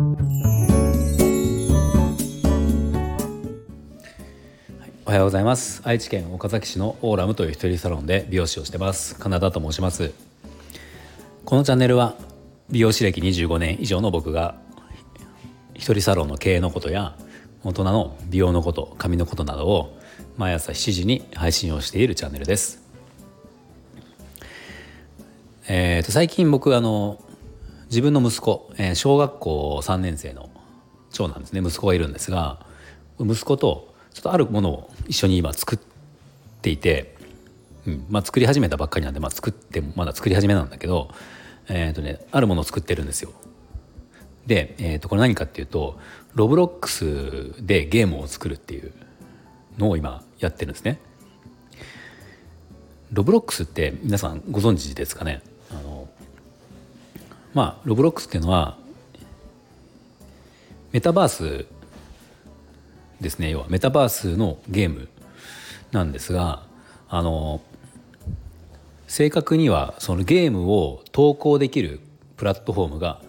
おはようございます。愛知県岡崎市のオーラムという一人サロンで美容師をしてます。カナダと申します。このチャンネルは美容師歴25年以上の僕が一人サロンの経営のことや大人の美容のこと髪のことなどを毎朝7時に配信をしているチャンネルです。えーと、最近僕あの自分の息子、えー、小学校3年生の長男ですね息子がいるんですが息子とちょっとあるものを一緒に今作っていて、うんまあ、作り始めたばっかりなんで、まあ、作ってまだ作り始めなんだけど、えーとね、あるものを作ってるんですよ。で、えー、とこれ何かっていうとロブロックスでゲームを作るっていうのを今やってるんですね。ロブロックスって皆さんご存知ですかね？まあロブロックスっていうのはメタバースですね。要はメタバースのゲームなんですがあの正確にはそのゲームを投稿できるプラットフォームが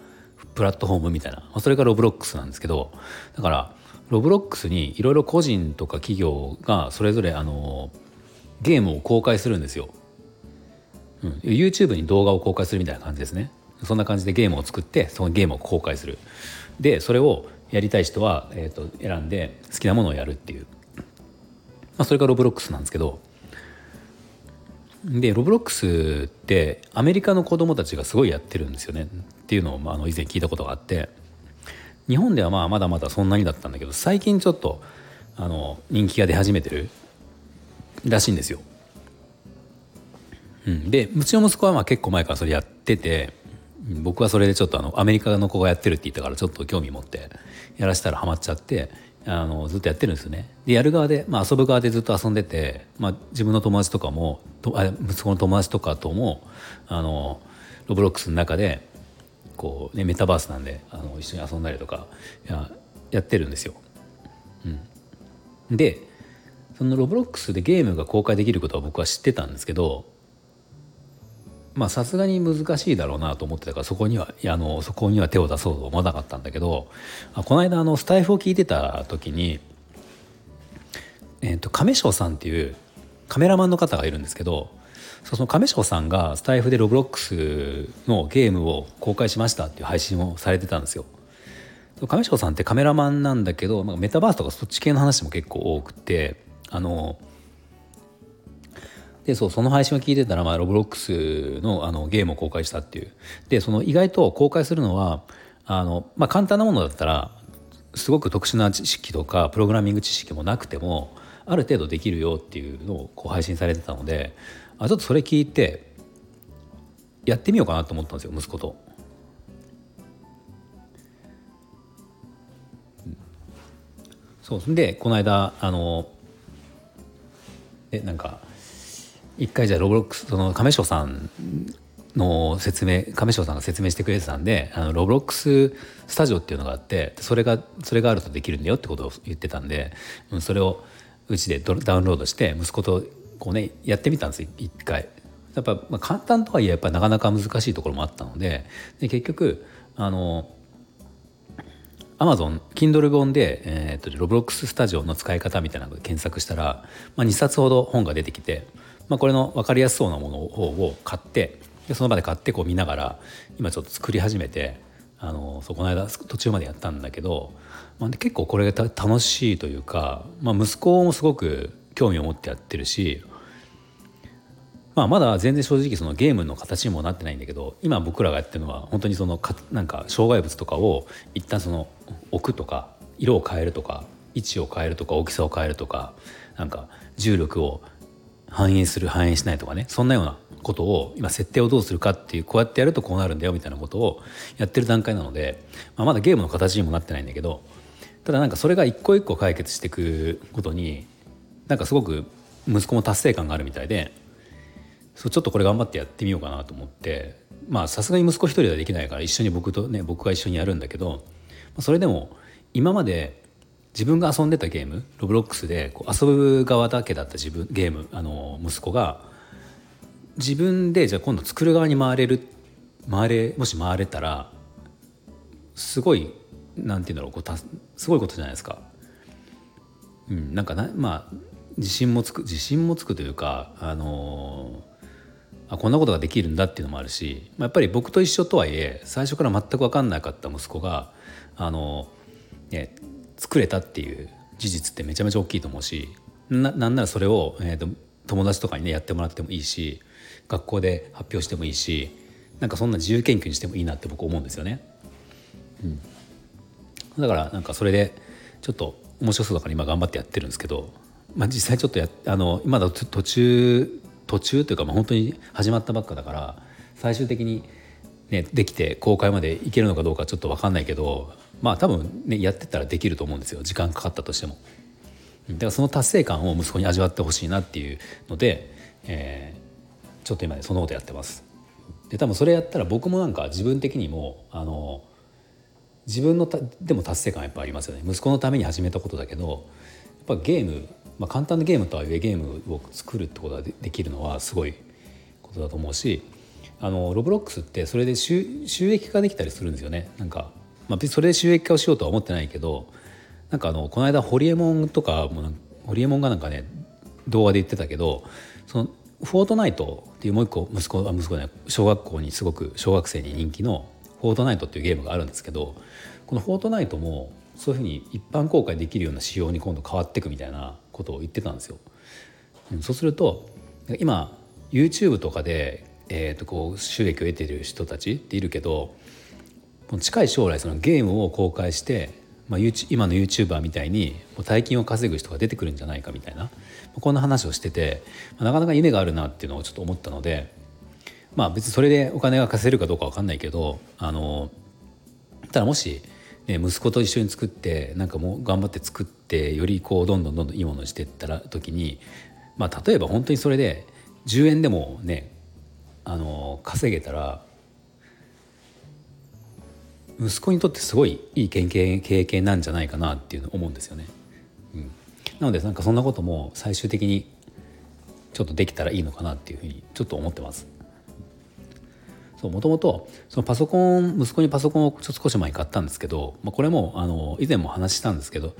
プラットフォームみたいなそれがロブロックスなんですけどだからロブロックスにいろいろ個人とか企業がそれぞれあのゲームを公開するんですよ、うん、YouTube に動画を公開するみたいな感じですね。そんな感じでゲームを作ってそのゲームを公開する。でそれをやりたい人は、えーと、選んで好きなものをやるっていう、まあ、それがロブロックスなんですけど。でロブロックスってアメリカの子供たちがすごいやってるんですよね。っていうのを、まあ、あの以前聞いたことがあって。日本ではまあまだまだそんなにだったんだけど最近ちょっとあの人気が出始めてるらしいんですよ。うん、でうちの息子はまあ結構前からそれやってて。僕はそれでちょっとあのアメリカの子がやってるって言ったからちょっと興味持ってやらせたらハマっちゃってあのずっとやってるんですよね。でやる側で、まあ、遊ぶ側でずっと遊んでて、まあ、自分の友達とかもとあ息子の友達とかともあのロブロックスの中でこう、ね、メタバースなんであの一緒に遊んだりとかややってるんですよ。うん、でそのロブロックスでゲームが公開できることは僕は知ってたんですけどまあさすがに難しいだろうなと思ってたからそこにはいやあのそこには手を出そうと思わなかったんだけどこの間あのスタイフを聞いてた時に、えーと、亀翔さんっていうカメラマンの方がいるんですけどその亀翔さんがスタイフでロブロックスのゲームを公開しましたっていう配信をされてたんですよ。亀翔さんってカメラマンなんだけど、まあ、メタバースとかそっち系の話も結構多くてあのでそうその配信を聞いてたら、まあ、ロブロックスのあのゲームを公開したっていう。でその意外と公開するのはあの、まあ、簡単なものだったらすごく特殊な知識とかプログラミング知識もなくてもある程度できるよっていうのをこう配信されてたのであちょっとそれ聞いてやってみようかなと思ったんですよ息子と。そう。でこの間あのえなんか一回じゃあロブロックスその亀翔さんの説明亀翔さんが説明してくれてたんであのロブロックススタジオっていうのがあってそれがそれがあるとできるんだよってことを言ってたんでうんそれをうちでダウンロードして息子とこうねやってみたんです一回。やっぱ、まあ、簡単とはいえやっぱなかなか難しいところもあったのでで結局あのアマゾン Kindle 本で、えーと、ロブロックススタジオの使い方みたいなので検索したら、まあ、2冊ほど本が出てきてまあ、これの分かりやすそうなものを買ってでその場で買ってこう見ながら今ちょっと作り始めてあのそうこの間途中までやったんだけど、まあ、結構これが楽しいというか、まあ、息子もすごく興味を持ってやってるし、まあ、まだ全然正直そのゲームの形にもなってないんだけど今僕らがやってるのは本当にそのかなんか障害物とかを一旦その置くとか色を変えるとか位置を変えるとか大きさを変えるとかなんか重力を反映する反映しないとかねそんなようなことを今設定をどうするかっていうこうやってやるとこうなるんだよみたいなことをやってる段階なので、まあ、まだゲームの形にもなってないんだけどただなんかそれが一個一個解決していくことになんかすごく息子も達成感があるみたいでそうちょっとこれ頑張ってやってみようかなと思ってまあさすがに息子一人ではできないから一緒に僕とね僕が一緒にやるんだけどそれでも今まで自分が遊んでたゲームロブロックスでこう遊ぶ側だけだった自分ゲームあの息子が自分でじゃあ今度作る側に回れる回れもし回れたらすごいなんて言うんだろうこうたすごいことじゃないですか。うん、なんかなまあ自信もつく自信もつくというかあのあこんなことができるんだっていうのもあるし、まあ、やっぱり僕と一緒とはいえ最初から全く分かんなかった息子があの、ね、作れたっていう事実ってめちゃめちゃ大きいと思うしななんならそれを、えーと、友達とかにねやってもらってもいいし学校で発表してもいいしなんかそんな自由研究にしてもいいなって僕思うんですよね。うん、だからなんかそれでちょっと面白そうだから今頑張ってやってるんですけど、まあ、実際ちょっとやあのまだと途中途中というかまあ本当に始まったばっかだから最終的に、ね、できて公開までいけるのかどうかちょっと分かんないけどまあ多分ねやってたらできると思うんですよ時間かかったとしても。だからその達成感を息子に味わってほしいなっていうので、えー、ちょっと今ねそのことやってます。で多分それやったら僕もなんか自分的にもあの自分のでも達成感やっぱありますよね息子のために始めたことだけどやっぱゲーム、まあ、簡単なゲームとはいえゲームを作るってことができるのはすごいことだと思うしあのロブロックスってそれで収益化できたりするんですよねなんか、まあ、別にそれで収益化をしようとは思ってないけどなんかあのこの間ホリエモンとかもホリエモンがなんかね動画で言ってたけどそのフォートナイトっていうもう一個息子あ息子ね小学校にすごく小学生に人気のフォートナイトっていうゲームがあるんですけどこのフォートナイトもそういうふうに一般公開できるような仕様に今度変わっていくみたいなことを言ってたんですよ。そうすると今 YouTube とかで、えー、とこう収益を得ている人たちっているけど近い将来そのゲームを公開してまあ、今の YouTuber みたいにもう大金を稼ぐ人が出てくるんじゃないかみたいなこんな話をしてて、まあ、なかなか夢があるなっていうのをちょっと思ったのでまあ別にそれでお金が稼げるかどうか分かんないけどあのただもし、ね、息子と一緒に作ってなんかもう頑張って作ってよりこうどんどんどんどんいいものにしていったら時に、まあ、例えば本当にそれで10円でもねあの稼げたら息子にとってすごいいい経験経験なんじゃないかなっていうの思うんですよね。うん、なのでなんかそんなことも最終的にちょっとできたらいいのかなっていうふうにちょっと思ってます。そうもともとそのパソコン息子にパソコンをちょっと少し前に買ったんですけど、まあ、これもあの以前も話したんですけど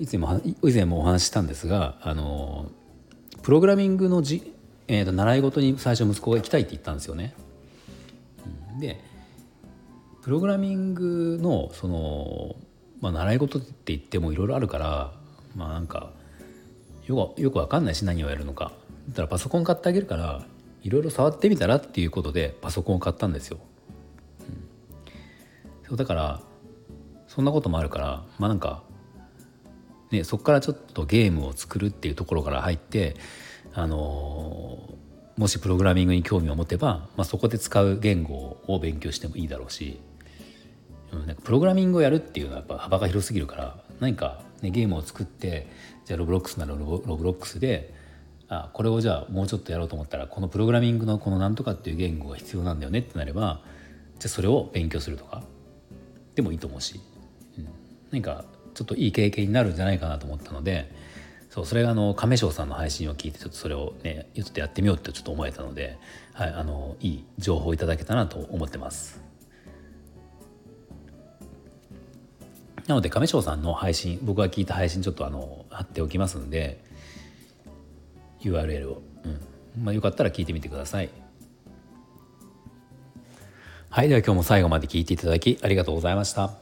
以前も以前もお話したんですがあのプログラミングのじ、えー、と習い事に最初息子が行きたいって言ったんですよね。でプログラミングのその、まあ、習い事って言ってもいろいろあるからまあなんかよくよく分かんないし何をやるのか。だったらパソコン買ってあげるからいろいろ触ってみたらっていうことでパソコンを買ったんですよ。うん、そうだからそんなこともあるからまあなんか、ね、そこからちょっとゲームを作るっていうところから入ってあの、もしプログラミングに興味を持てば、まあ、そこで使う言語を勉強してもいいだろうし。なんかプログラミングをやるっていうのはやっぱ幅が広すぎるから何か、ね、ゲームを作ってじゃあロブロックスならロブロックスであこれをじゃあもうちょっとやろうと思ったらこのプログラミングのこのなんとかっていう言語が必要なんだよねってなればじゃあそれを勉強するとかでもいいと思うし、うん、何かちょっといい経験になるんじゃないかなと思ったのでそうそれがあの亀翔さんの配信を聞いてちょっとそれをねちょっとやってみようってちょっと思えたので、はい、あのいい情報をいただけたなと思ってます。なので亀翔さんの配信僕が聞いた配信ちょっとあの貼っておきますんで URL を、うん。まあ、よかったら聞いてみてください。はいでは今日も最後まで聞いていただきありがとうございました。